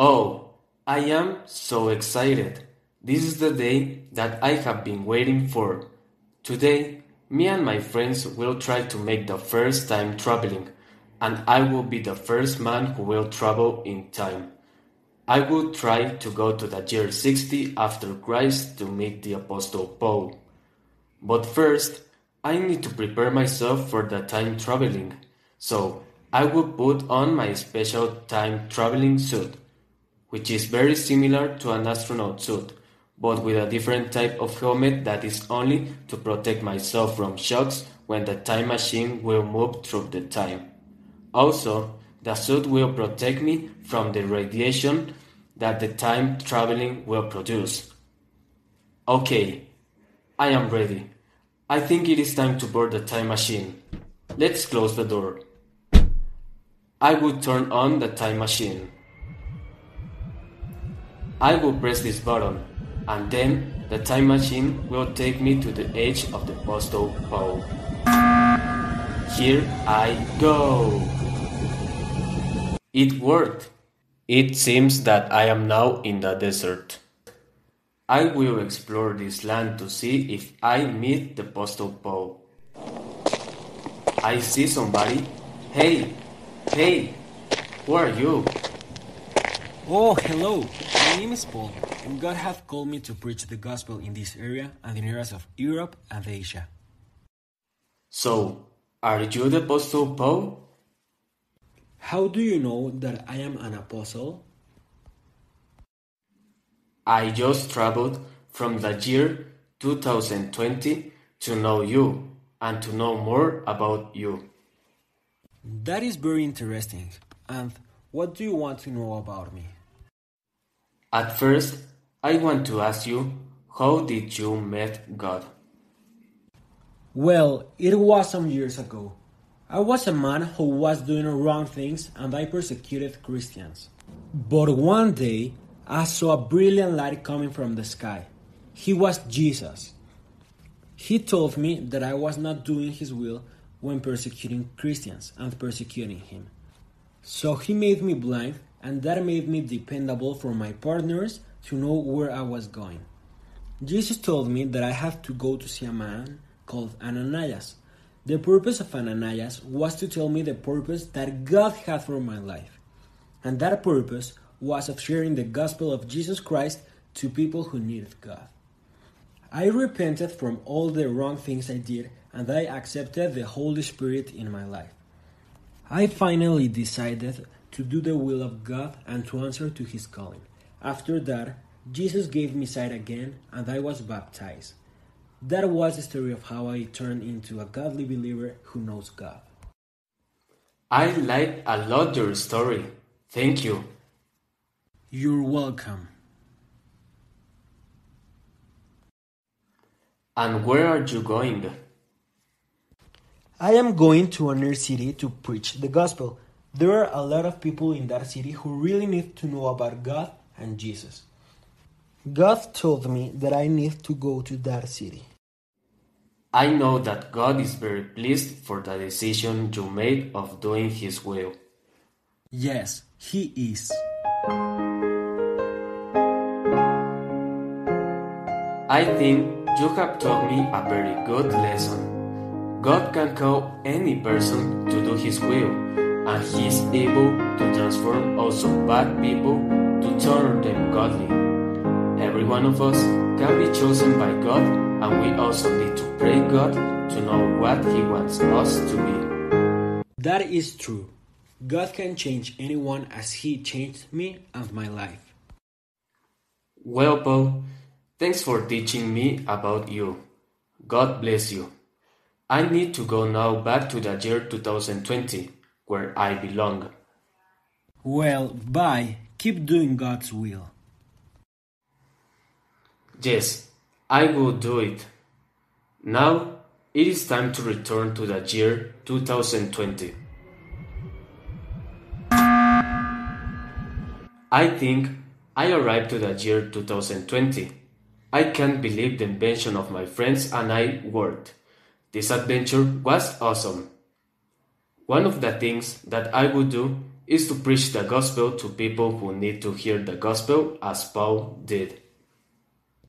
Oh, I am so excited. This is the day that I have been waiting for. Today, me and my friends will try to make the first time traveling, and I will be the first man who will travel in time. I will try to go to the year 60 after Christ to meet the Apostle Paul. But first, I need to prepare myself for the time traveling, so I will put on my special time traveling suit, which is very similar to an astronaut suit, but with a different type of helmet that is only to protect myself from shocks when the time machine will move through the time. Also, the suit will protect me from the radiation that the time traveling will produce. Okay, I am ready. I think it is time to board the time machine. Let's close the door. I will turn on the time machine. I will press this button, and then the time machine will take me to the edge of the Apostle Paul. Here I go! It worked! It seems that I am now in the desert. I will explore this land to see if I meet the Apostle Paul. I see somebody. Hey, hey, who are you? Oh, hello. My name is Paul, and God hath called me to preach the gospel in this area and in areas of Europe and Asia. So, are you the Apostle Paul? How do you know that I am an apostle? I just traveled from the year 2020 to know you and to know more about you. That is very interesting. And what do you want to know about me? At first, I want to ask you, how did you met God? Well, it was some years ago. I was a man who was doing wrong things and I persecuted Christians. But one day, I saw a brilliant light coming from the sky. He was Jesus. He told me that I was not doing his will when persecuting Christians and persecuting him. So he made me blind, and that made me dependable for my partners to know where I was going. Jesus told me that I have to go to see a man called Ananias. The purpose of Ananias was to tell me the purpose that God had for my life. And that purpose was of sharing the gospel of Jesus Christ to people who needed God. I repented from all the wrong things I did and I accepted the Holy Spirit in my life. I finally decided to do the will of God and to answer to His calling. After that, Jesus gave me sight again and I was baptized. That was the story of how I turned into a godly believer who knows God. I like a lot your story. Thank you. You're welcome. And where are you going? I am going to a near city to preach the gospel. There are a lot of people in that city who really need to know about God and Jesus. God told me that I need to go to that city. I know that God is very pleased for the decision you made of doing His will. Yes, He is. I think you have taught me a very good lesson. God can call any person to do His will, and He is able to transform also bad people to turn them godly. Every one of us can be chosen by God, and we also need to pray God to know what He wants us to be. That is true. God can change anyone as He changed me and my life. Well, Paul, thanks for teaching me about you. God bless you. I need to go now back to the year 2020, where I belong. Well, bye. Keep doing God's will. Yes, I will do it. Now it is time to return to the year 2020. I think I arrived to the year 2020. I can't believe the invention of my friends and I worked. This adventure was awesome. One of the things that I would do is to preach the gospel to people who need to hear the gospel as Paul did.